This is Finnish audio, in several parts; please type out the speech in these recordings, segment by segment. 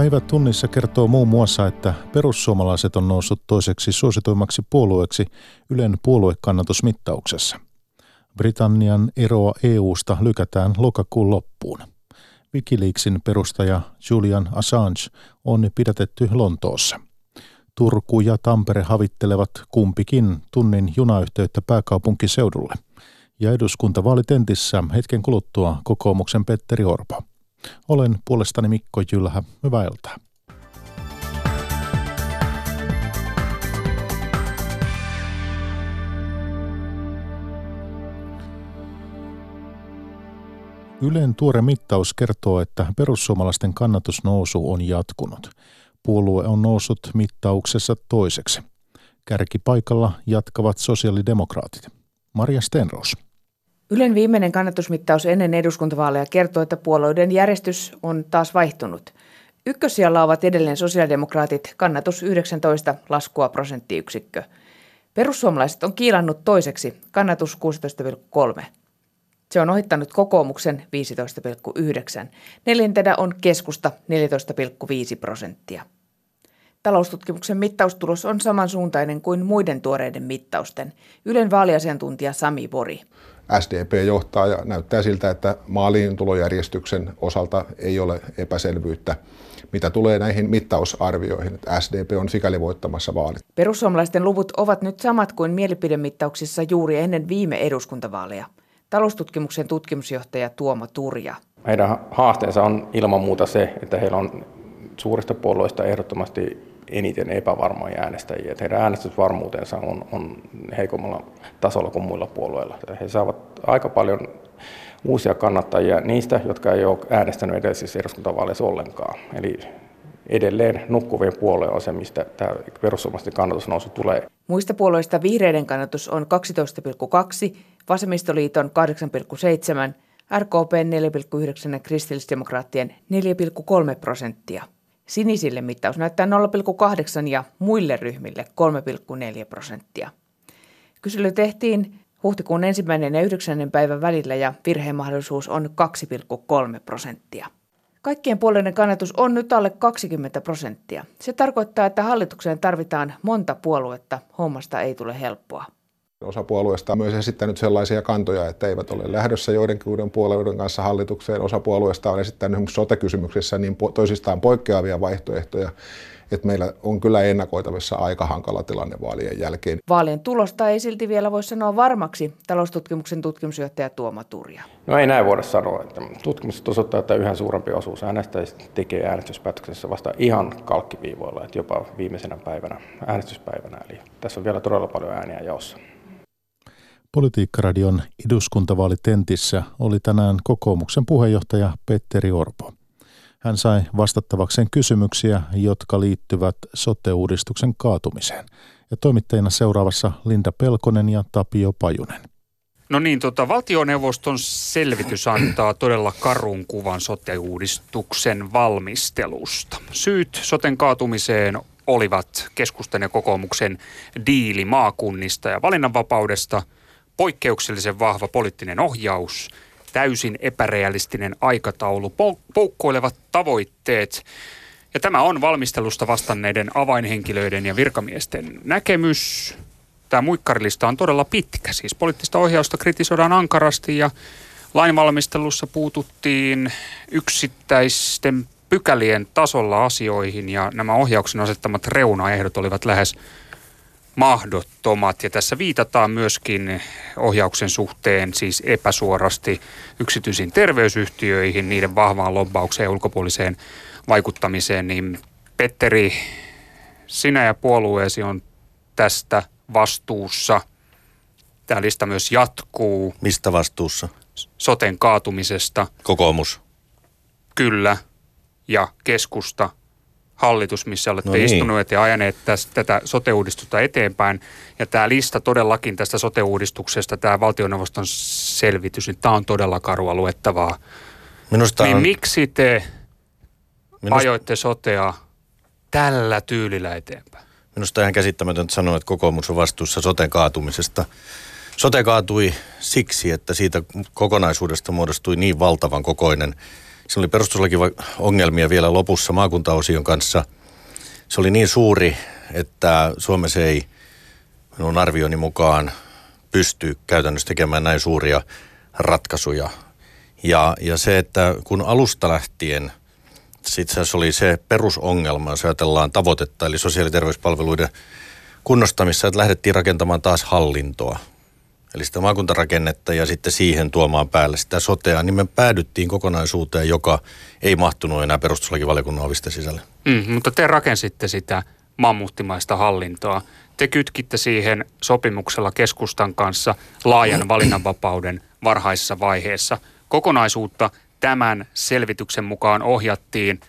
Päivä tunnissa kertoo muun muassa, että perussuomalaiset on noussut toiseksi suosituimmaksi puolueeksi Ylen puoluekannatusmittauksessa. Britannian eroa EUsta lykätään lokakuun loppuun. Wikileaksin perustaja Julian Assange on pidätetty Lontoossa. Turku ja Tampere havittelevat kumpikin tunnin junayhteyttä pääkaupunkiseudulle. Ja eduskuntavaalitentissä hetken kuluttua kokoomuksen Petteri Orpo. Olen puolestani Mikko Jylhä. Hyvää iltaa. Ylen tuore mittaus kertoo, että perussuomalaisten kannatusnousu on jatkunut. Puolue on noussut mittauksessa toiseksi. Kärkipaikalla jatkavat sosiaalidemokraatit. Maria Stenros. Ylen viimeinen kannatusmittaus ennen eduskuntavaaleja kertoo, että puolueiden järjestys on taas vaihtunut. Ykkösijalla ovat edelleen sosiaalidemokraatit, kannatus 19, laskua prosenttiyksikkö. Perussuomalaiset on kiilannut toiseksi, kannatus 16,3. Se on ohittanut kokoomuksen 15,9. Neljäntenä on keskusta 14,5 prosenttia. Taloustutkimuksen mittaustulos on samansuuntainen kuin muiden tuoreiden mittausten. Ylen vaaliasiantuntija Sami Bori. SDP johtaa ja näyttää siltä, että maaliin tulojärjestyksen osalta ei ole epäselvyyttä. Mitä tulee näihin mittausarvioihin, että SDP on sikäli voittamassa vaalit. Perussuomalaisten luvut ovat nyt samat kuin mielipidemittauksissa juuri ennen viime eduskuntavaaleja. Taloustutkimuksen tutkimusjohtaja Tuomo Turja. Meidän haasteensa on ilman muuta se, että heillä on suurista puolueista ehdottomasti eniten epävarmoja äänestäjiä. Että heidän äänestysvarmuutensa on, on heikommalla tasolla kuin muilla puolueilla. He saavat aika paljon uusia kannattajia niistä, jotka ei ole äänestänyt edellisissä eduskuntavaaleissa ollenkaan. Eli edelleen nukkuvien puolue on se, mistä tämä perussuomalaisten kannatusnousu tulee. Muista puolueista vihreiden kannatus on 12,2, vasemmistoliiton 8,7, RKP 4,9 ja kristillisdemokraattien 4,3 prosenttia. Sinisille mittaus näyttää 0,8 ja muille ryhmille 3,4 prosenttia. Kysely tehtiin huhtikuun ensimmäinen ja yhdeksännen päivän välillä ja virhemahdollisuus on 2,3 prosenttia. Kaikkien puolueiden kannatus on nyt alle 20 prosenttia. Se tarkoittaa, että hallitukseen tarvitaan monta puoluetta. Hommasta ei tule helppoa. Osa puolueista on myös esittänyt sellaisia kantoja, että eivät ole lähdössä joidenkin puolueiden kanssa hallitukseen. Osa puolueista on esittänyt esimerkiksi sote-kysymyksessä niin toisistaan poikkeavia vaihtoehtoja, että meillä on kyllä ennakoitavissa aika hankala tilanne vaalien jälkeen. Vaalien tulosta ei silti vielä voi sanoa varmaksi, taloustutkimuksen tutkimusjohtaja Tuomo Turja. No ei näin voida sanoa. Että tutkimukset osoittaa, että yhä suurempi osuus äänestäjistä tekee äänestyspäätöksessä vasta ihan kalkkiviivoilla, että jopa viimeisenä päivänä, äänestyspäivänä. Eli tässä on vielä todella paljon ääniä jaossa. Politiikkaradion eduskuntavaalitentissä oli tänään kokoomuksen puheenjohtaja Petteri Orpo. Hän sai vastattavakseen kysymyksiä, jotka liittyvät sote-uudistuksen kaatumiseen. Ja toimittajina seuraavassa Linda Pelkonen ja Tapio Pajunen. No niin, tota, valtioneuvoston selvitys antaa todella karun kuvan sote-uudistuksen valmistelusta. Syyt soten kaatumiseen olivat keskustan ja kokoomuksen diili maakunnista ja valinnanvapaudesta – poikkeuksellisen vahva poliittinen ohjaus, täysin epärealistinen aikataulu, poukkoilevat tavoitteet. Ja tämä on valmistelusta vastanneiden avainhenkilöiden ja virkamiesten näkemys. Tämä muikkarilista on todella pitkä, siis poliittista ohjausta kritisoidaan ankarasti ja lainvalmistelussa puututtiin yksittäisten pykälien tasolla asioihin ja nämä ohjauksen asettamat reunaehdot olivat lähes mahdottomat. Ja tässä viitataan myöskin ohjauksen suhteen siis epäsuorasti yksityisiin terveysyhtiöihin, niiden vahvaan lobbaukseen ja ulkopuoliseen vaikuttamiseen. Niin Petteri, sinä ja puolueesi on tästä vastuussa. Tämä lista myös jatkuu. Mistä vastuussa? Soten kaatumisesta. Kokoomus. Kyllä. Ja keskusta hallitus, missä olette no niin. istuneet ja ajaneet tästä, tätä sote-uudistusta eteenpäin. Ja tämä lista todellakin tästä sote-uudistuksesta, tämä valtioneuvoston selvitys, niin tämä on todella karua luettavaa. Minusta niin on... miksi te Minusta... ajoitte sotea tällä tyylillä eteenpäin? Minusta on ihan käsittämätöntä sanoa, että kokoomus on vastuussa soten kaatumisesta. Sote kaatui siksi, että siitä kokonaisuudesta muodostui niin valtavan kokoinen Se oli perustuslaki-ongelmia vielä lopussa maakuntaosion kanssa. Se oli niin suuri, että Suomessa ei minun arvioni mukaan pysty käytännössä tekemään näin suuria ratkaisuja. Ja, ja se, että kun alusta lähtien, itse oli se perusongelma, jos ajatellaan tavoitetta, eli sosiaali- ja terveyspalveluiden kunnostamissa, että lähdettiin rakentamaan taas hallintoa. Eli sitä maakuntarakennetta ja sitten siihen tuomaan päälle sitä sotea, niin me päädyttiin kokonaisuuteen, joka ei mahtunut enää perustuslakivaliokunnan ovista sisälle. Mm, mutta te rakensitte sitä mammuttimaista hallintoa. Te kytkitte siihen sopimuksella keskustan kanssa laajan valinnanvapauden varhaisessa vaiheessa. Kokonaisuutta tämän selvityksen mukaan ohjattiin,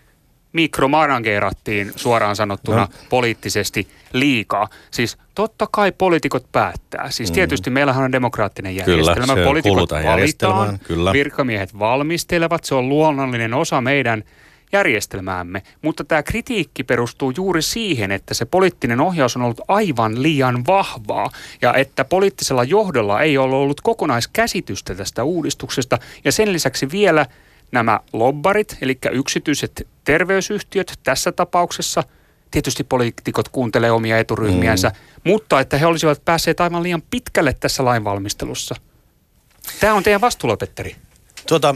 mikromanageerattiin suoraan sanottuna no. poliittisesti liikaa. Siis totta kai poliitikot päättää. Siis mm. tietysti meillähän on demokraattinen järjestelmä. Kyllä, poliitikot valitaan, kyllä. virkamiehet valmistelevat. Se on luonnollinen osa meidän järjestelmäämme, mutta tämä kritiikki perustuu juuri siihen, että se poliittinen ohjaus on ollut aivan liian vahvaa ja että poliittisella johdolla ei ole ollut kokonaiskäsitystä tästä uudistuksesta ja sen lisäksi vielä nämä lobbarit, eli yksityiset terveysyhtiöt tässä tapauksessa, tietysti poliitikot kuuntelee omia eturyhmiänsä, mm. mutta että he olisivat päässeet aivan liian pitkälle tässä lainvalmistelussa. Tämä on teidän vastuulla, Petteri. Tuota,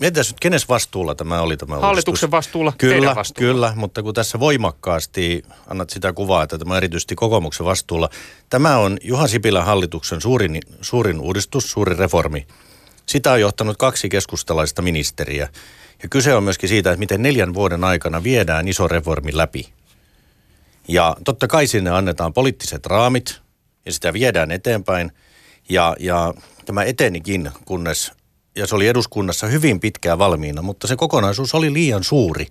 Mietitään nyt, kenes vastuulla tämä oli tämä Hallituksen uudistus? vastuulla, kyllä, vastuulla. Kyllä, mutta kun tässä voimakkaasti annat sitä kuvaa, että tämä on erityisesti kokoomuksen vastuulla. Tämä on Juha Sipilän hallituksen suurin, suurin uudistus, suuri reformi. Sitä on johtanut kaksi keskustalaista ministeriä. Ja kyse on myöskin siitä, että miten neljän vuoden aikana viedään iso reformi läpi. Ja totta kai sinne annetaan poliittiset raamit ja sitä viedään eteenpäin. Ja, ja tämä etenikin, kunnes ja se oli eduskunnassa hyvin pitkään valmiina, mutta se kokonaisuus oli liian suuri.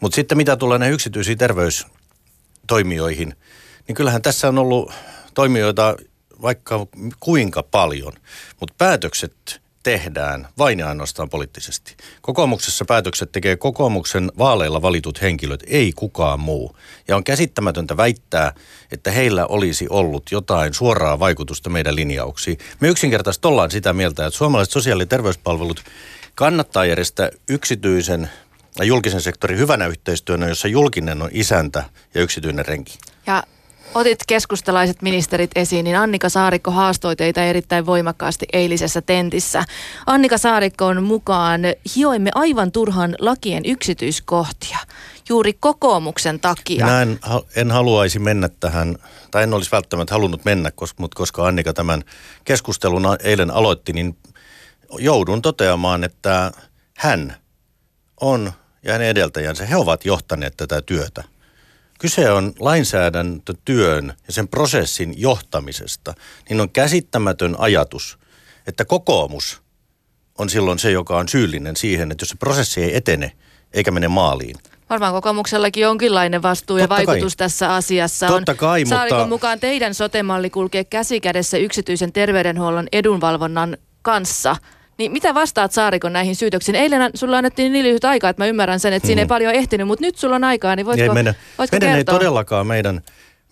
Mutta sitten mitä tulee näihin yksityisiin terveystoimijoihin, niin kyllähän tässä on ollut toimijoita vaikka kuinka paljon, mutta päätökset tehdään vain ja ainoastaan poliittisesti. Kokoomuksessa päätökset tekee kokoomuksen vaaleilla valitut henkilöt, ei kukaan muu. Ja on käsittämätöntä väittää, että heillä olisi ollut jotain suoraa vaikutusta meidän linjauksiin. Me yksinkertaisesti ollaan sitä mieltä, että suomalaiset sosiaali- ja terveyspalvelut kannattaa järjestää yksityisen ja julkisen sektorin hyvänä yhteistyönä, jossa julkinen on isäntä ja yksityinen renki. Ja otit keskustalaiset ministerit esiin, niin Annika Saarikko haastoi teitä erittäin voimakkaasti eilisessä tentissä. Annika Saarikon mukaan hioimme aivan turhan lakien yksityiskohtia juuri kokoomuksen takia. Minä en, en haluaisi mennä tähän, tai en olisi välttämättä halunnut mennä, koska, mutta koska Annika tämän keskustelun eilen aloitti, niin joudun toteamaan, että hän on ja hänen edeltäjänsä, he ovat johtaneet tätä työtä. Kyse on lainsäädäntötyön ja sen prosessin johtamisesta. Niin on käsittämätön ajatus, että kokoomus on silloin se, joka on syyllinen siihen, että jos se prosessi ei etene eikä mene maaliin, Varmaan kokoomuksellakin jonkinlainen vastuu Totta ja vaikutus kai. tässä asiassa Totta on. Kai, Saarikon mutta... mukaan teidän sotemalli kulkee käsikädessä yksityisen terveydenhuollon edunvalvonnan kanssa – niin mitä vastaat Saarikon näihin syytöksiin? Eilen sulla annettiin niin lyhyt aikaa, että mä ymmärrän sen, että mm. siinä ei mm. paljon ehtinyt, mutta nyt sulla on aikaa, niin voitko, ei meidän, voitko meidän kertoa? ei todellakaan meidän,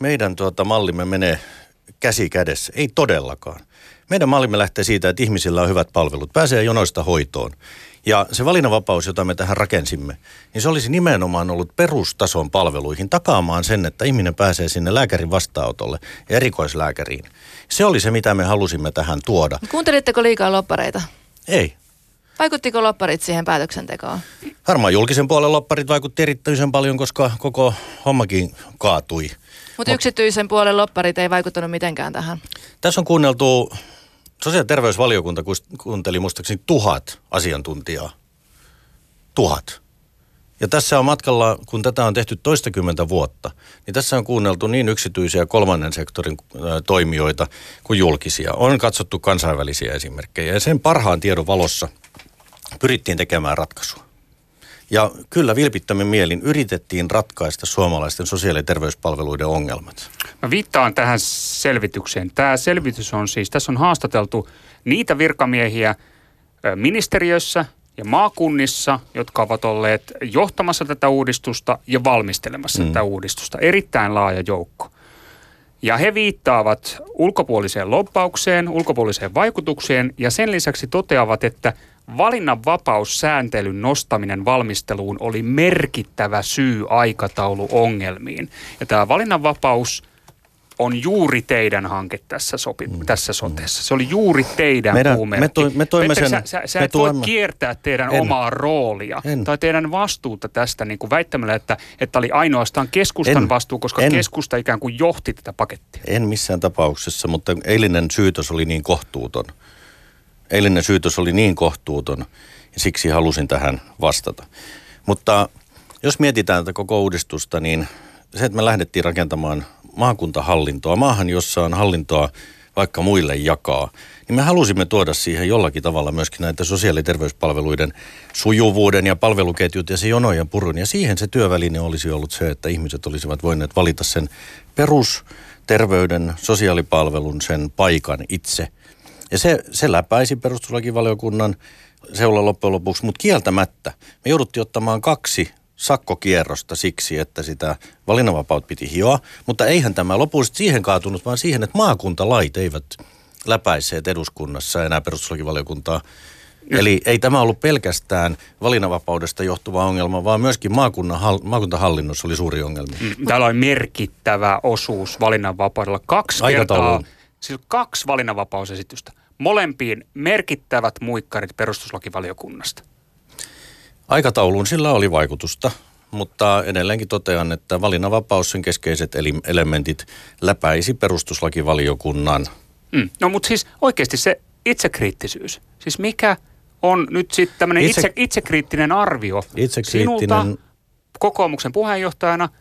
meidän tuota mallimme menee käsi kädessä. Ei todellakaan. Meidän mallimme lähtee siitä, että ihmisillä on hyvät palvelut, pääsee jonoista hoitoon. Ja se valinnanvapaus, jota me tähän rakensimme, niin se olisi nimenomaan ollut perustason palveluihin takaamaan sen, että ihminen pääsee sinne lääkärin vastaanotolle ja erikoislääkäriin. Se oli se, mitä me halusimme tähän tuoda. Kuuntelitteko liikaa loppareita? Ei. Vaikuttiko lopparit siihen päätöksentekoon? Varmaan julkisen puolen lopparit vaikutti erityisen paljon, koska koko hommakin kaatui. Mutta Mut, yksityisen puolen lopparit ei vaikuttanut mitenkään tähän. Tässä on kuunneltu, sosiaali- ja terveysvaliokunta kuunteli muistaakseni tuhat asiantuntijaa. Tuhat. Ja tässä on matkalla, kun tätä on tehty toistakymmentä vuotta, niin tässä on kuunneltu niin yksityisiä kolmannen sektorin toimijoita kuin julkisia. On katsottu kansainvälisiä esimerkkejä ja sen parhaan tiedon valossa pyrittiin tekemään ratkaisua. Ja kyllä vilpittömin mielin yritettiin ratkaista suomalaisten sosiaali- ja terveyspalveluiden ongelmat. Mä viittaan tähän selvitykseen. Tämä selvitys on siis, tässä on haastateltu niitä virkamiehiä ministeriössä – ja maakunnissa, jotka ovat olleet johtamassa tätä uudistusta ja valmistelemassa mm. tätä uudistusta. Erittäin laaja joukko. Ja he viittaavat ulkopuoliseen loppaukseen, ulkopuoliseen vaikutukseen ja sen lisäksi toteavat, että valinnanvapaussääntelyn nostaminen valmisteluun oli merkittävä syy aikatauluongelmiin. Ja tämä valinnanvapaus on juuri teidän hanke tässä, sopi, mm. tässä sotessa. Se oli juuri teidän Meidän, me, toi, me toimme Petteri, sen, sä, sä, sä et voi kiertää teidän en. omaa roolia en. tai teidän vastuuta tästä niin kuin väittämällä, että, että oli ainoastaan keskustan en. vastuu, koska en. keskusta ikään kuin johti tätä pakettia. En missään tapauksessa, mutta eilinen syytös oli niin kohtuuton. Eilinen syytös oli niin kohtuuton ja siksi halusin tähän vastata. Mutta jos mietitään tätä koko uudistusta, niin se, että me lähdettiin rakentamaan maakuntahallintoa, maahan, jossa on hallintoa vaikka muille jakaa, niin me halusimme tuoda siihen jollakin tavalla myöskin näitä sosiaali- ja terveyspalveluiden sujuvuuden ja palveluketjut ja se jonojen purun. Ja siihen se työväline olisi ollut se, että ihmiset olisivat voineet valita sen perusterveyden, sosiaalipalvelun, sen paikan itse. Ja se, se läpäisi perustuslakivaliokunnan seulla loppujen lopuksi, mutta kieltämättä me jouduttiin ottamaan kaksi sakkokierrosta siksi, että sitä valinnanvapaut piti hioa, mutta eihän tämä lopullisesti siihen kaatunut, vaan siihen, että maakuntalait eivät läpäisseet eduskunnassa enää perustuslakivaliokuntaa. Eli ei tämä ollut pelkästään valinnanvapaudesta johtuva ongelma, vaan myöskin maakunnan, maakuntahallinnossa oli suuri ongelma. Mm, täällä on merkittävä osuus valinnanvapaudella. Kaksi kertaa, siis kaksi valinnanvapausesitystä. Molempiin merkittävät muikkarit perustuslakivaliokunnasta. Aikatauluun sillä oli vaikutusta, mutta edelleenkin totean, että valinnanvapaus sen keskeiset elementit läpäisi perustuslakivaliokunnan. Mm. No mutta siis oikeasti se itsekriittisyys, siis mikä on nyt sitten tämmöinen itse, itse, itsekriittinen arvio itsekriittinen... sinulta kokoomuksen puheenjohtajana –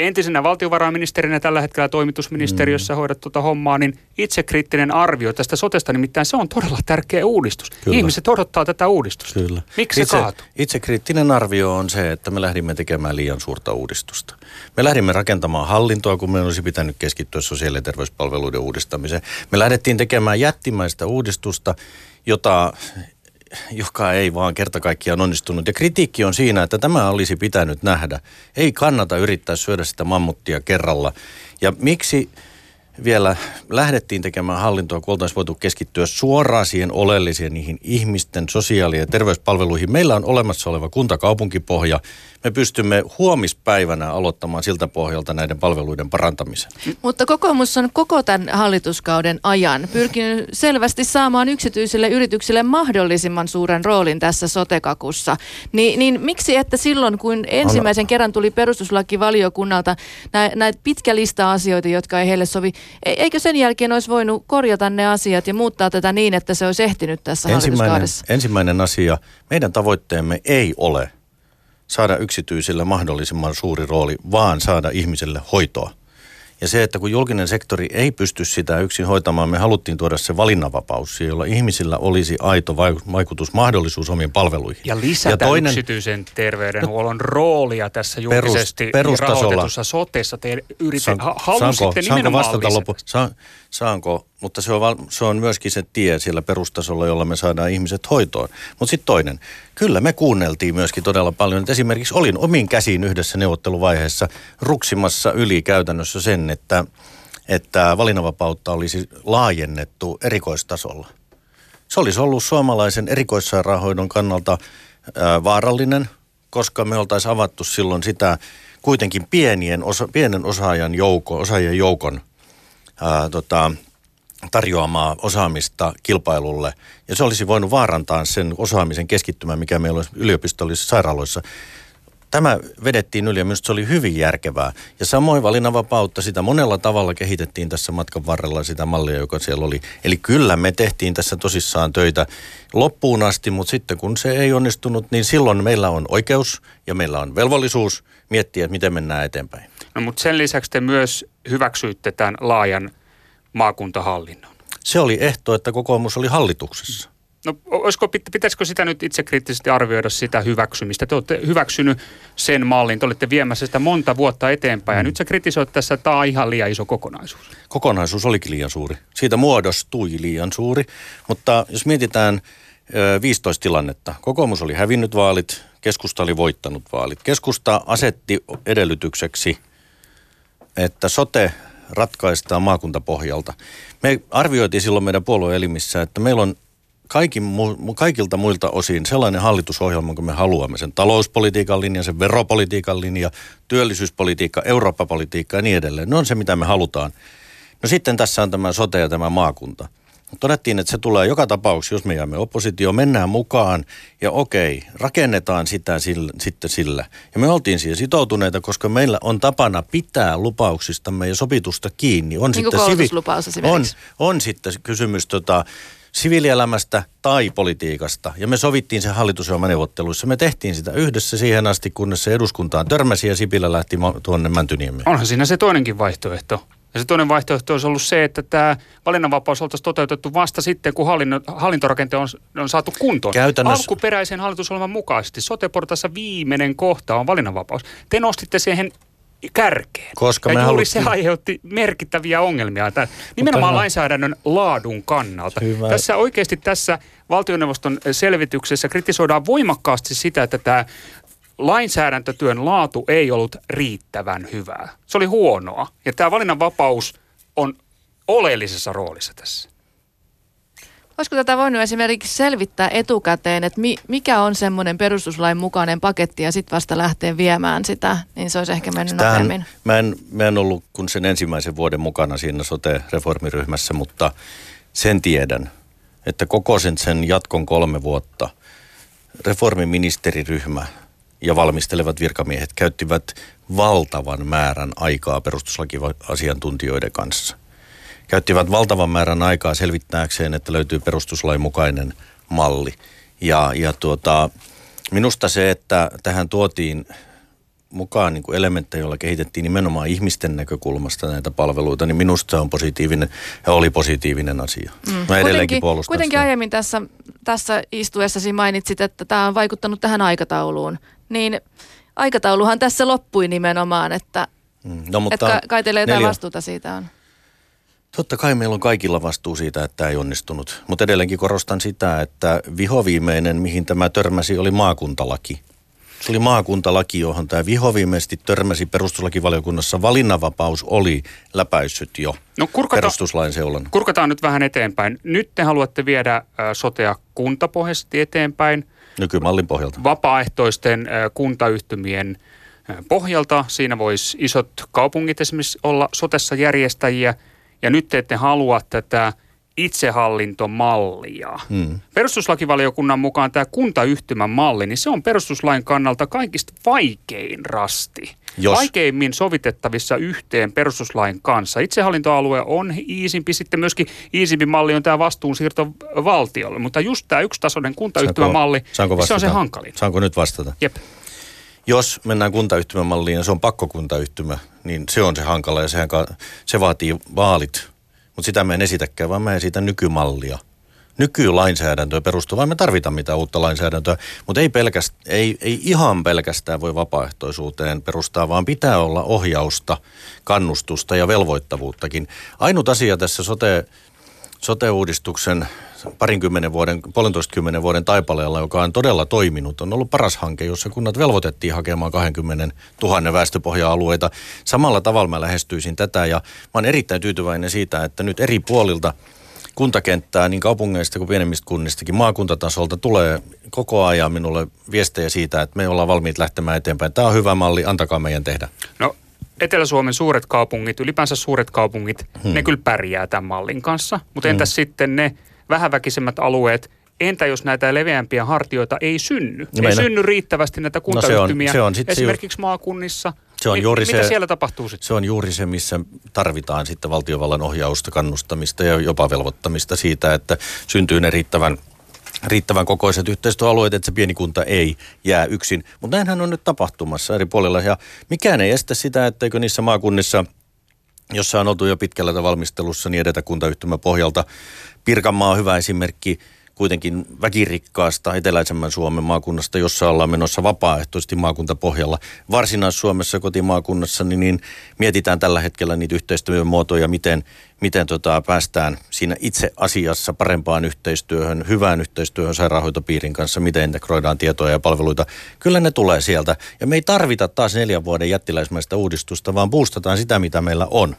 entisenä valtiovarainministerinä tällä hetkellä toimitusministeriössä mm. hoidat tuota hommaa, niin itsekriittinen arvio tästä sotesta, nimittäin se on todella tärkeä uudistus. Kyllä. Ihmiset odottaa tätä uudistusta. Kyllä. Miksi Itse, se kaatuu? Itsekriittinen arvio on se, että me lähdimme tekemään liian suurta uudistusta. Me lähdimme rakentamaan hallintoa, kun meidän olisi pitänyt keskittyä sosiaali- ja terveyspalveluiden uudistamiseen. Me lähdettiin tekemään jättimäistä uudistusta, jota joka ei vaan kerta kaikkiaan onnistunut. Ja kritiikki on siinä, että tämä olisi pitänyt nähdä. Ei kannata yrittää syödä sitä mammuttia kerralla. Ja miksi vielä lähdettiin tekemään hallintoa, kun oltaisiin voitu keskittyä suoraan siihen oleelliseen niihin ihmisten sosiaali- ja terveyspalveluihin. Meillä on olemassa oleva kuntakaupunkipohja. Me pystymme huomispäivänä aloittamaan siltä pohjalta näiden palveluiden parantamisen. Mutta kokoomus on koko tämän hallituskauden ajan pyrkinyt selvästi saamaan yksityisille yrityksille mahdollisimman suuren roolin tässä sotekakussa. Ni, niin miksi että silloin, kun ensimmäisen kerran tuli perustuslakivaliokunnalta näitä pitkä lista asioita, jotka ei heille sovi, eikö sen jälkeen olisi voinut korjata ne asiat ja muuttaa tätä niin, että se olisi ehtinyt tässä ensimmäinen, ensimmäinen asia, meidän tavoitteemme ei ole saada yksityisille mahdollisimman suuri rooli, vaan saada ihmiselle hoitoa. Ja se, että kun julkinen sektori ei pysty sitä yksin hoitamaan, me haluttiin tuoda se valinnanvapaus, jolla ihmisillä olisi aito vaikutusmahdollisuus omiin palveluihin. Ja lisätä ja toinen, yksityisen terveydenhuollon no, roolia tässä julkisesti perus, rahoitetussa sotessa. Te yritet, Saan, halusitte saanko, saanko vastata lopu? Saan, saanko mutta se on, se on myöskin se tie siellä perustasolla, jolla me saadaan ihmiset hoitoon. Mutta sitten toinen, kyllä me kuunneltiin myöskin todella paljon. Et esimerkiksi olin omin käsiin yhdessä neuvotteluvaiheessa ruksimassa yli käytännössä sen, että, että valinnanvapautta olisi laajennettu erikoistasolla. Se olisi ollut suomalaisen erikoissairaanhoidon kannalta ää, vaarallinen, koska me oltaisiin avattu silloin sitä kuitenkin pienien osa, pienen osaajan joukon, osaajien joukon ää, tota, tarjoamaa osaamista kilpailulle. Ja se olisi voinut vaarantaa sen osaamisen keskittymän, mikä meillä on yliopistollisissa sairaaloissa. Tämä vedettiin yli ja minusta se oli hyvin järkevää. Ja samoin valinnanvapautta, sitä monella tavalla kehitettiin tässä matkan varrella sitä mallia, joka siellä oli. Eli kyllä me tehtiin tässä tosissaan töitä loppuun asti, mutta sitten kun se ei onnistunut, niin silloin meillä on oikeus ja meillä on velvollisuus miettiä, että miten mennään eteenpäin. No, mutta sen lisäksi te myös hyväksyitte tämän laajan maakuntahallinnon? Se oli ehto, että kokoomus oli hallituksessa. No olisiko, pitäisikö sitä nyt itse kriittisesti arvioida sitä hyväksymistä? Te olette hyväksynyt sen mallin, te olette viemässä sitä monta vuotta eteenpäin ja mm. nyt sä kritisoit tässä, että tämä on ihan liian iso kokonaisuus. Kokonaisuus olikin liian suuri. Siitä muodostui liian suuri, mutta jos mietitään 15 tilannetta. Kokoomus oli hävinnyt vaalit, keskusta oli voittanut vaalit. Keskusta asetti edellytykseksi, että sote ratkaistaan maakuntapohjalta. Me arvioitiin silloin meidän puolueelimissä, että meillä on kaikin, kaikilta muilta osin sellainen hallitusohjelma, kun me haluamme. Sen talouspolitiikan linja, sen veropolitiikan linja, työllisyyspolitiikka, Eurooppa-politiikka ja niin edelleen. Ne on se, mitä me halutaan. No sitten tässä on tämä sote ja tämä maakunta. Todettiin, että se tulee joka tapauksessa, jos me jäämme oppositioon, mennään mukaan ja okei, rakennetaan sitä sillä, sitten sillä. Ja me oltiin siihen sitoutuneita, koska meillä on tapana pitää lupauksistamme ja sopitusta kiinni. On niin sitten sivi- on, on sitten kysymys tota, siviilielämästä tai politiikasta. Ja me sovittiin se hallitusohjelmaneuvotteluissa. Me tehtiin sitä yhdessä siihen asti, kunnes se eduskuntaan törmäsi ja Sipilä lähti tuonne Mäntyniemeen. Onhan siinä se toinenkin vaihtoehto. Ja se toinen vaihtoehto olisi ollut se, että tämä valinnanvapaus oltaisiin toteutettu vasta sitten, kun hallinno, hallintorakente on, on saatu kuntoon. Käytännössä... Alkuperäisen hallitusohjelman mukaisesti soteportassa viimeinen kohta on valinnanvapaus. Te nostitte siihen kärkeen. Koska ja me juuri haluttiin... se aiheutti merkittäviä ongelmia tämän, nimenomaan Mutta lainsäädännön laadun kannalta. Hyvä. Tässä oikeasti tässä valtioneuvoston selvityksessä kritisoidaan voimakkaasti sitä, että tämä lainsäädäntötyön laatu ei ollut riittävän hyvää. Se oli huonoa. Ja tämä valinnanvapaus on oleellisessa roolissa tässä. Olisiko tätä voinut esimerkiksi selvittää etukäteen, että mi, mikä on semmoinen perustuslain mukainen paketti ja sitten vasta lähteä viemään sitä, niin se olisi ehkä mennyt Tähän, nopeammin. Mä en, mä en ollut kun sen ensimmäisen vuoden mukana siinä sote-reformiryhmässä, mutta sen tiedän, että koko sen, sen jatkon kolme vuotta reformiministeriryhmä ja valmistelevat virkamiehet käyttivät valtavan määrän aikaa perustuslakiasiantuntijoiden kanssa. Käyttivät valtavan määrän aikaa selvittääkseen, että löytyy perustuslain mukainen malli. Ja, ja tuota, minusta se, että tähän tuotiin mukaan niin kuin elementtejä, joilla kehitettiin nimenomaan ihmisten näkökulmasta näitä palveluita, niin minusta se on positiivinen ja oli positiivinen asia. Mm. Mä edelleenkin kuitenkin, puolustan Kuitenkin sitä. aiemmin tässä, tässä istuessasi mainitsit, että tämä on vaikuttanut tähän aikatauluun niin aikatauluhan tässä loppui nimenomaan, että, mm, no, mutta että kai teillä jotain neljä... vastuuta siitä on. Totta kai meillä on kaikilla vastuu siitä, että tämä ei onnistunut. Mutta edelleenkin korostan sitä, että vihoviimeinen, mihin tämä törmäsi, oli maakuntalaki. Se oli maakuntalaki, johon tämä vihoviimeisesti törmäsi perustuslakivaliokunnassa. Valinnanvapaus oli läpäissyt jo no, kurkata, perustuslain seulan. Kurkataan nyt vähän eteenpäin. Nyt te haluatte viedä äh, sotea kuntapohjaisesti eteenpäin – Nykymallin pohjalta. Vapaaehtoisten kuntayhtymien pohjalta. Siinä voisi isot kaupungit esimerkiksi olla sotessa järjestäjiä. Ja nyt te ette halua tätä itsehallintomallia. Hmm. Perustuslakivaliokunnan mukaan tämä kuntayhtymän malli, niin se on perustuslain kannalta kaikista vaikein rasti. Jos. Vaikeimmin sovitettavissa yhteen perustuslain kanssa. Itsehallintoalue on iisimpi, sitten myöskin iisimpi malli on tämä vastuunsiirto valtiolle, mutta just tämä yksitasoinen kuntayhtymämalli, saanko, saanko niin se on se hankalin. Saanko nyt vastata? Jep. Jos mennään kuntayhtymämalliin ja se on pakkokuntayhtymä, niin se on se hankala ja sehän, se vaatii vaalit mutta sitä mä en esitäkään, vaan mä esitän nykymallia. Nykylainsäädäntöä perustuvaa. Me tarvitaan mitään uutta lainsäädäntöä, mutta ei, pelkäst, ei, ei ihan pelkästään voi vapaaehtoisuuteen perustaa, vaan pitää olla ohjausta, kannustusta ja velvoittavuuttakin. Ainut asia tässä sote, sote-uudistuksen parinkymmenen vuoden, puolentoista kymmenen vuoden taipaleella, joka on todella toiminut, on ollut paras hanke, jossa kunnat velvoitettiin hakemaan 20 000 väestöpohja-alueita. Samalla tavalla mä lähestyisin tätä ja mä olen erittäin tyytyväinen siitä, että nyt eri puolilta kuntakenttää niin kaupungeista kuin pienemmistä kunnistakin maakuntatasolta tulee koko ajan minulle viestejä siitä, että me ollaan valmiit lähtemään eteenpäin. Tämä on hyvä malli, antakaa meidän tehdä. No Etelä-Suomen suuret kaupungit, ylipäänsä suuret kaupungit, hmm. ne kyllä pärjää tämän mallin kanssa. Mutta entäs hmm. sitten ne vähäväkisemmät alueet, entä jos näitä leveämpiä hartioita ei synny? No ei meina... synny riittävästi näitä kuntayhtymiä, no se on, se on esimerkiksi se maakunnissa. Se on juuri mitä se, siellä tapahtuu sitten? Se on juuri se, missä tarvitaan sitten valtiovallan ohjausta, kannustamista ja jopa velvoittamista siitä, että syntyy ne riittävän riittävän kokoiset yhteistyöalueet, että se pieni kunta ei jää yksin. Mutta näinhän on nyt tapahtumassa eri puolilla ja mikään ei estä sitä, etteikö niissä maakunnissa – jossa on oltu jo pitkällä valmistelussa, niin edetä kuntayhtymä pohjalta. Pirkanmaa on hyvä esimerkki kuitenkin väkirikkaasta eteläisemmän Suomen maakunnasta, jossa ollaan menossa vapaaehtoisesti maakuntapohjalla. Varsinais-Suomessa kotimaakunnassa niin, niin mietitään tällä hetkellä niitä yhteistyön muotoja, miten, miten tota, päästään siinä itse asiassa parempaan yhteistyöhön, hyvään yhteistyöhön sairaanhoitopiirin kanssa, miten integroidaan tietoja ja palveluita. Kyllä ne tulee sieltä. Ja me ei tarvita taas neljän vuoden jättiläismäistä uudistusta, vaan boostataan sitä, mitä meillä on.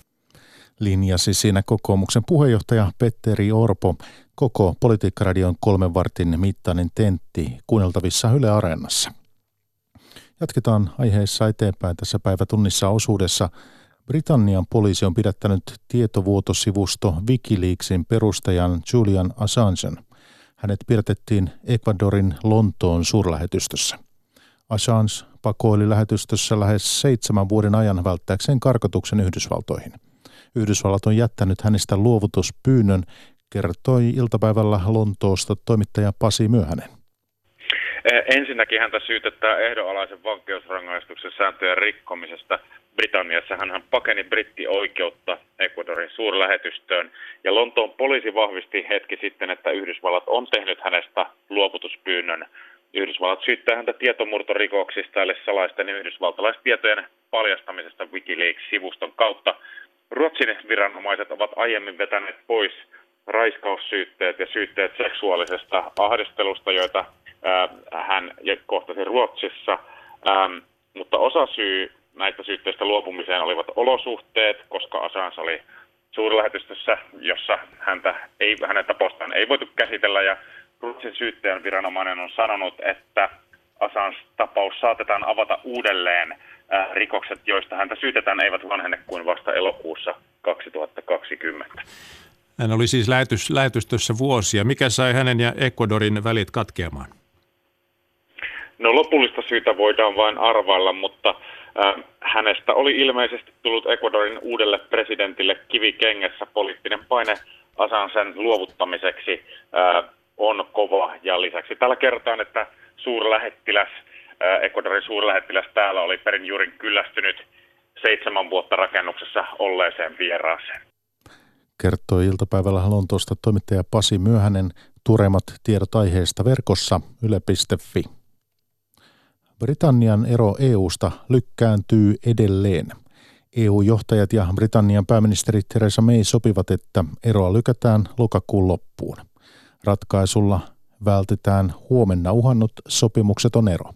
Linjasi siinä kokoomuksen puheenjohtaja Petteri Orpo koko Politiikkaradion kolmen vartin mittainen tentti kuunneltavissa Yle Areenassa. Jatketaan aiheessa eteenpäin tässä päivätunnissa osuudessa. Britannian poliisi on pidättänyt tietovuotosivusto Wikileaksin perustajan Julian Assangen. Hänet pidätettiin Ecuadorin Lontoon suurlähetystössä. Assange pakoili lähetystössä lähes seitsemän vuoden ajan välttääkseen karkotuksen Yhdysvaltoihin. Yhdysvallat on jättänyt hänestä luovutuspyynnön, kertoi iltapäivällä Lontoosta toimittaja Pasi Myöhänen. Ensinnäkin häntä syytetään ehdonalaisen vankeusrangaistuksen sääntöjen rikkomisesta. Britanniassa hän pakeni brittioikeutta Ecuadorin suurlähetystöön ja Lontoon poliisi vahvisti hetki sitten, että Yhdysvallat on tehnyt hänestä luovutuspyynnön. Yhdysvallat syyttää häntä tietomurtorikoksista eli salaisten yhdysvaltalaistietojen paljastamisesta Wikileaks-sivuston kautta. Ruotsin viranomaiset ovat aiemmin vetäneet pois raiskaussyytteet ja syytteet seksuaalisesta ahdistelusta, joita hän kohtasi Ruotsissa, ähm, mutta osa syy näistä syytteistä luopumiseen olivat olosuhteet, koska Assange oli suurlähetystössä, jossa häntä ei, hänen tapostaan ei voitu käsitellä ja Ruotsin syyttäjän viranomainen on sanonut, että Assange-tapaus saatetaan avata uudelleen. Äh, rikokset, joista häntä syytetään, eivät vanhene kuin vasta elokuussa 2020. Hän oli siis lähetys, lähetystössä vuosia. Mikä sai hänen ja Ecuadorin välit katkeamaan? No lopullista syytä voidaan vain arvailla, mutta äh, hänestä oli ilmeisesti tullut Ecuadorin uudelle presidentille kivikengessä poliittinen paine Asansen luovuttamiseksi äh, on kova. Ja lisäksi tällä kertaan, että suurlähettiläs, äh, Ecuadorin suurlähettiläs täällä oli perin juurin kyllästynyt seitsemän vuotta rakennuksessa olleeseen vieraaseen. Kertoi iltapäivällä Lontoosta toimittaja Pasi Myöhänen. Turemat tiedot aiheesta verkossa yle.fi. Britannian ero EUsta lykkääntyy edelleen. EU-johtajat ja Britannian pääministeri Theresa May sopivat, että eroa lykätään lokakuun loppuun. Ratkaisulla vältetään huomenna uhannut sopimukseton ero.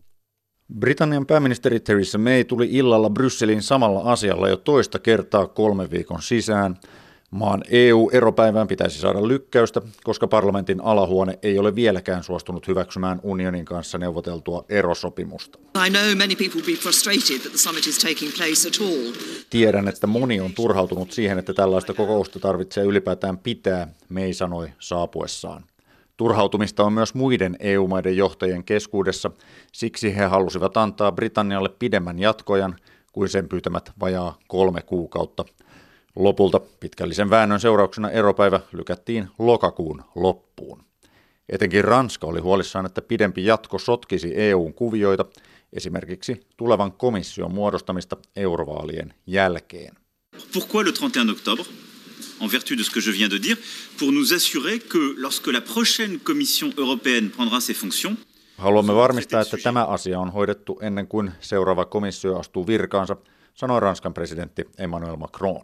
Britannian pääministeri Theresa May tuli illalla Brysselin samalla asialla jo toista kertaa kolme viikon sisään – Maan EU-eropäivään pitäisi saada lykkäystä, koska parlamentin alahuone ei ole vieläkään suostunut hyväksymään unionin kanssa neuvoteltua erosopimusta. Tiedän, että moni on turhautunut siihen, että tällaista kokousta tarvitsee ylipäätään pitää, Mei sanoi saapuessaan. Turhautumista on myös muiden EU-maiden johtajien keskuudessa, siksi he halusivat antaa Britannialle pidemmän jatkojan kuin sen pyytämät vajaa kolme kuukautta – Lopulta pitkällisen väännön seurauksena eropäivä lykättiin lokakuun loppuun. Etenkin Ranska oli huolissaan, että pidempi jatko sotkisi EUn kuvioita, esimerkiksi tulevan komission muodostamista eurovaalien jälkeen. Pourquoi le 31 octobre en vertu de ce que je viens de dire, pour nous assurer que lorsque la prochaine Commission européenne prendra ses fonctions, Haluamme varmistaa, että tämä asia on hoidettu ennen kuin seuraava komissio astuu virkaansa, sanoi Ranskan presidentti Emmanuel Macron.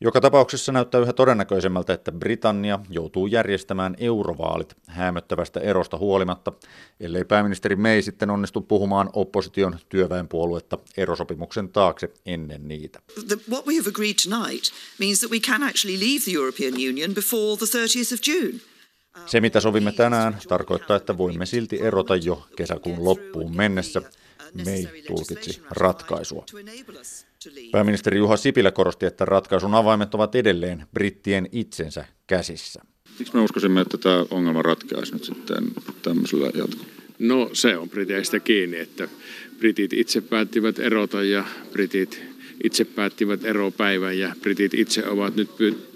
Joka tapauksessa näyttää yhä todennäköisemmältä, että Britannia joutuu järjestämään eurovaalit häämöttävästä erosta huolimatta, ellei pääministeri May sitten onnistu puhumaan opposition työväenpuoluetta erosopimuksen taakse ennen niitä. what we have agreed tonight means that we can actually leave the European Union before the 30th of June. Se, mitä sovimme tänään, tarkoittaa, että voimme silti erota jo kesäkuun loppuun mennessä. May tulkitsi ratkaisua. Pääministeri Juha Sipilä korosti, että ratkaisun avaimet ovat edelleen brittien itsensä käsissä. Miksi me uskoisimme, että tämä ongelma ratkeaisi nyt sitten tämmöisellä jatkolla? No se on briteistä kiinni, että britit itse päättivät erota ja britit itse päättivät eropäivän ja britit itse ovat nyt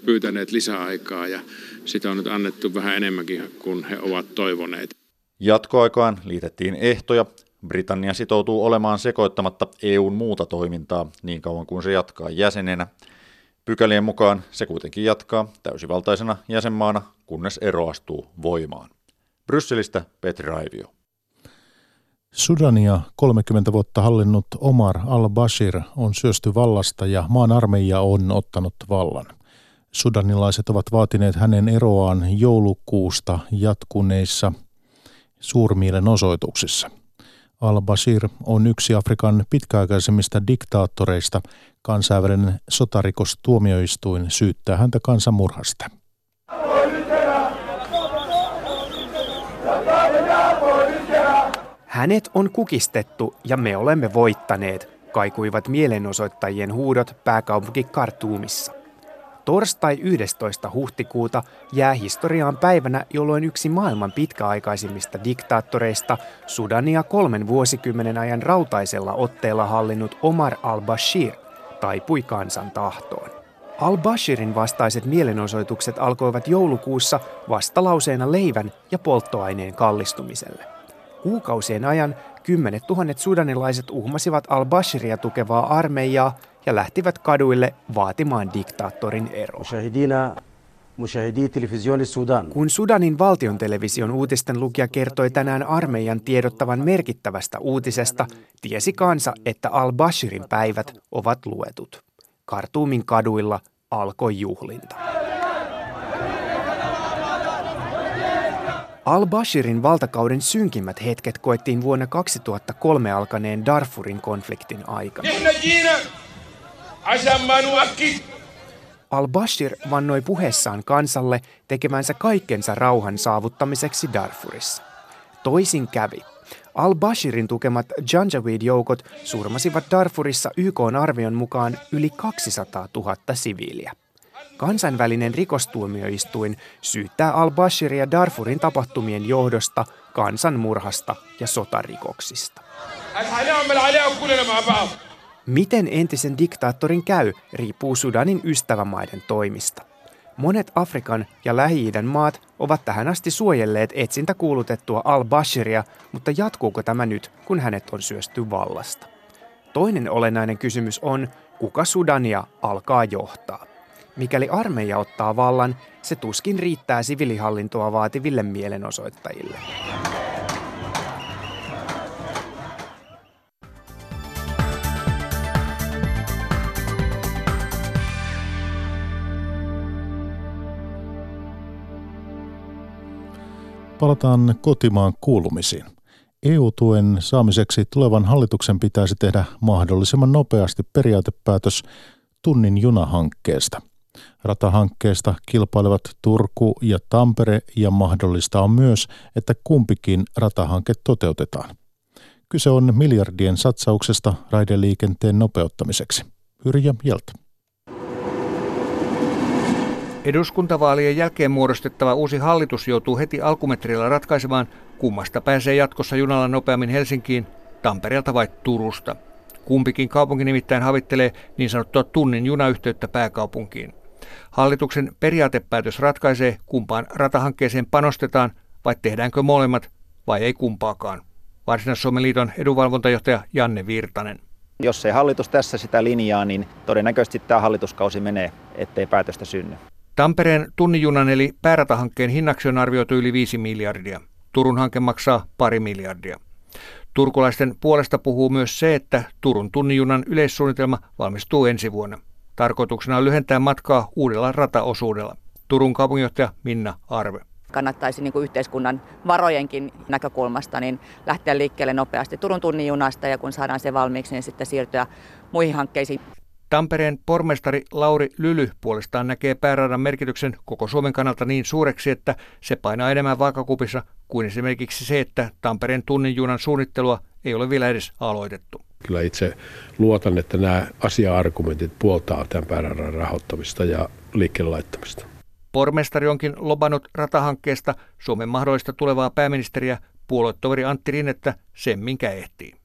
pyytäneet lisäaikaa ja sitä on nyt annettu vähän enemmänkin kuin he ovat toivoneet. Jatkoaikaan liitettiin ehtoja, Britannia sitoutuu olemaan sekoittamatta EUn muuta toimintaa niin kauan kuin se jatkaa jäsenenä. Pykälien mukaan se kuitenkin jatkaa täysivaltaisena jäsenmaana, kunnes ero astuu voimaan. Brysselistä Petri Raivio. Sudania 30 vuotta hallinnut Omar al-Bashir on syösty vallasta ja maan armeija on ottanut vallan. Sudanilaiset ovat vaatineet hänen eroaan joulukuusta jatkuneissa suurmielenosoituksissa. Al-Bashir on yksi Afrikan pitkäaikaisemmista diktaattoreista. Kansainvälinen sotarikostuomioistuin syyttää häntä kansanmurhasta. Hänet on kukistettu ja me olemme voittaneet, kaikuivat mielenosoittajien huudot pääkaupunki Kartuumissa. Torstai 11. huhtikuuta jää historiaan päivänä, jolloin yksi maailman pitkäaikaisimmista diktaattoreista, Sudania kolmen vuosikymmenen ajan rautaisella otteella hallinnut Omar al-Bashir, taipui kansan tahtoon. Al-Bashirin vastaiset mielenosoitukset alkoivat joulukuussa vastalauseena leivän ja polttoaineen kallistumiselle. Kuukausien ajan kymmenet tuhannet sudanilaiset uhmasivat al-Bashiria tukevaa armeijaa ja lähtivät kaduille vaatimaan diktaattorin eroa. Kun Sudanin valtion television uutisten lukija kertoi tänään armeijan tiedottavan merkittävästä uutisesta, tiesi kansa, että al-Bashirin päivät ovat luetut. Kartuumin kaduilla alkoi juhlinta. Al-Bashirin valtakauden synkimmät hetket koettiin vuonna 2003 alkaneen Darfurin konfliktin aikana. Al-Bashir vannoi puheessaan kansalle tekemänsä kaikkensa rauhan saavuttamiseksi Darfurissa. Toisin kävi. Al-Bashirin tukemat Janjaweed-joukot surmasivat Darfurissa YK arvion mukaan yli 200 000 siviiliä. Kansainvälinen rikostuomioistuin syyttää al-Bashiria Darfurin tapahtumien johdosta, kansanmurhasta ja sotarikoksista. Miten entisen diktaattorin käy, riippuu Sudanin ystävämaiden toimista. Monet Afrikan ja Lähi-idän maat ovat tähän asti suojelleet etsintä kuulutettua al-Bashiria, mutta jatkuuko tämä nyt, kun hänet on syösty vallasta? Toinen olennainen kysymys on, kuka Sudania alkaa johtaa. Mikäli armeija ottaa vallan, se tuskin riittää sivilihallintoa vaativille mielenosoittajille. Palataan kotimaan kuulumisiin. EU-tuen saamiseksi tulevan hallituksen pitäisi tehdä mahdollisimman nopeasti periaatepäätös tunnin junahankkeesta. Ratahankkeesta kilpailevat Turku ja Tampere ja mahdollista on myös, että kumpikin ratahanke toteutetaan. Kyse on miljardien satsauksesta raideliikenteen nopeuttamiseksi. Yrjä Jeltä. Eduskuntavaalien jälkeen muodostettava uusi hallitus joutuu heti alkumetrillä ratkaisemaan, kummasta pääsee jatkossa junalla nopeammin Helsinkiin, Tampereelta vai Turusta. Kumpikin kaupunki nimittäin havittelee niin sanottua tunnin junayhteyttä pääkaupunkiin. Hallituksen periaatepäätös ratkaisee, kumpaan ratahankkeeseen panostetaan vai tehdäänkö molemmat vai ei kumpaakaan. Varsinais-Suomen liiton edunvalvontajohtaja Janne Virtanen. Jos ei hallitus tässä sitä linjaa, niin todennäköisesti tämä hallituskausi menee, ettei päätöstä synny. Tampereen tunnijunan eli pääratahankkeen hinnaksi on arvioitu yli 5 miljardia. Turun hanke maksaa pari miljardia. Turkulaisten puolesta puhuu myös se, että Turun tunnijunan yleissuunnitelma valmistuu ensi vuonna. Tarkoituksena on lyhentää matkaa uudella rataosuudella. Turun kaupunginjohtaja Minna Arve kannattaisi niin kuin yhteiskunnan varojenkin näkökulmasta niin lähteä liikkeelle nopeasti Turun tunnin junasta ja kun saadaan se valmiiksi, niin sitten siirtyä muihin hankkeisiin. Tampereen pormestari Lauri Lyly puolestaan näkee pääradan merkityksen koko Suomen kannalta niin suureksi, että se painaa enemmän vaakakupissa kuin esimerkiksi se, että Tampereen tunnin junan suunnittelua ei ole vielä edes aloitettu. Kyllä itse luotan, että nämä asia-argumentit puoltaa tämän pääradan rahoittamista ja liikkeelle laittamista. Pormestari onkin lobannut ratahankkeesta Suomen mahdollista tulevaa pääministeriä puoluetoveri Antti Rinnettä sen minkä ehtii.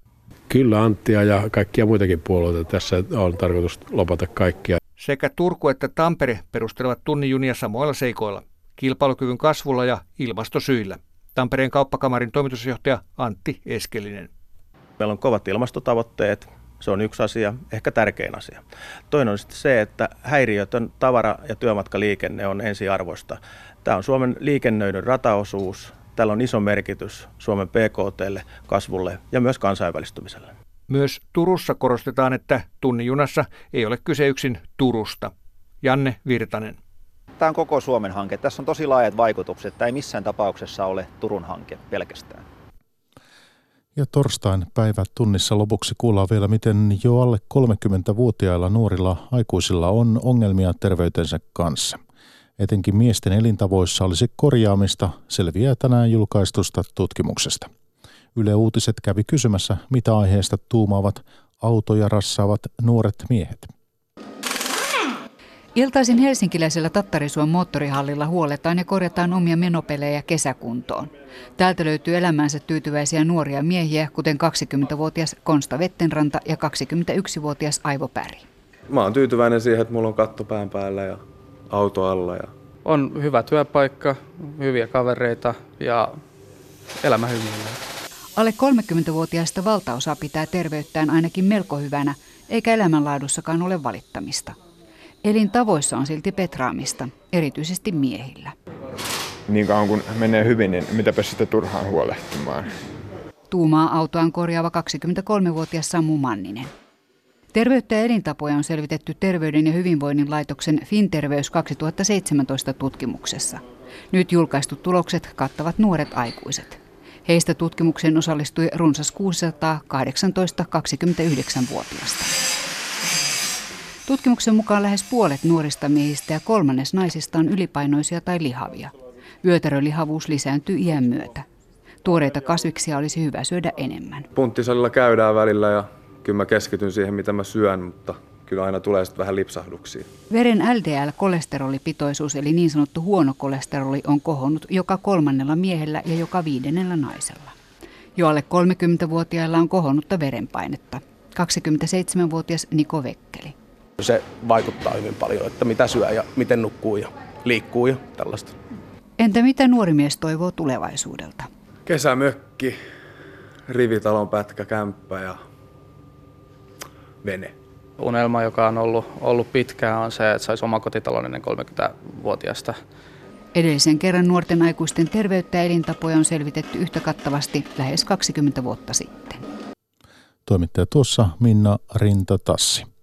Kyllä Anttia ja kaikkia muitakin puolueita. Tässä on tarkoitus lopata kaikkia. Sekä Turku että Tampere perustelevat tunnijunia samoilla seikoilla. Kilpailukyvyn kasvulla ja ilmastosyillä. Tampereen kauppakamarin toimitusjohtaja Antti Eskelinen. Meillä on kovat ilmastotavoitteet. Se on yksi asia, ehkä tärkein asia. Toinen on sitten se, että häiriötön tavara- ja työmatkaliikenne on ensiarvoista. Tämä on Suomen liikennöidyn rataosuus. Tällä on iso merkitys Suomen PKTlle, kasvulle ja myös kansainvälistymiselle. Myös Turussa korostetaan, että tunnijunassa ei ole kyse yksin Turusta. Janne Virtanen. Tämä on koko Suomen hanke. Tässä on tosi laajat vaikutukset. Tämä ei missään tapauksessa ole Turun hanke pelkästään. Ja torstain päivät tunnissa lopuksi kuullaan vielä, miten jo alle 30-vuotiailla nuorilla aikuisilla on ongelmia terveytensä kanssa. Etenkin miesten elintavoissa olisi korjaamista, selviää tänään julkaistusta tutkimuksesta. Yle Uutiset kävi kysymässä, mitä aiheesta tuumaavat autoja rassaavat nuoret miehet. Iltaisin helsinkiläisellä Tattarisuon moottorihallilla huoletaan ja korjataan omia menopelejä kesäkuntoon. Täältä löytyy elämäänsä tyytyväisiä nuoria miehiä, kuten 20-vuotias Konsta Vettenranta ja 21-vuotias Aivo Päri. Mä oon tyytyväinen siihen, että mulla on katto pään päällä ja auto alla. Ja... On hyvä työpaikka, hyviä kavereita ja elämä hymyilee. Alle 30-vuotiaista valtaosa pitää terveyttään ainakin melko hyvänä, eikä elämänlaadussakaan ole valittamista. Elintavoissa on silti petraamista, erityisesti miehillä. Niin kauan kun menee hyvin, niin mitäpä sitten turhaan huolehtimaan. Tuumaa autoaan korjaava 23-vuotias Sammu Manninen. Terveyttä ja elintapoja on selvitetty Terveyden ja hyvinvoinnin laitoksen FinTerveys 2017 tutkimuksessa. Nyt julkaistut tulokset kattavat nuoret aikuiset. Heistä tutkimukseen osallistui runsas 600 18-29-vuotiaista. Tutkimuksen mukaan lähes puolet nuorista miehistä ja kolmannes naisista on ylipainoisia tai lihavia. Vyötärölihavuus lisääntyy iän myötä. Tuoreita kasviksia olisi hyvä syödä enemmän. Punttisalilla käydään välillä ja kyllä mä keskityn siihen, mitä mä syön, mutta kyllä aina tulee sitten vähän lipsahduksia. Veren LDL-kolesterolipitoisuus eli niin sanottu huono kolesteroli on kohonnut joka kolmannella miehellä ja joka viidennellä naisella. Jo alle 30-vuotiailla on kohonnutta verenpainetta. 27-vuotias Niko Vekkeli. Se vaikuttaa hyvin paljon, että mitä syö ja miten nukkuu ja liikkuu ja tällaista. Entä mitä nuori mies toivoo tulevaisuudelta? Kesämökki, rivitalon pätkä, kämppä ja vene. Unelma, joka on ollut, ollut pitkään, on se, että saisi omakotitalon ennen 30-vuotiaasta. Edellisen kerran nuorten aikuisten terveyttä ja elintapoja on selvitetty yhtä kattavasti lähes 20 vuotta sitten. Toimittaja tuossa Minna Rintatassi.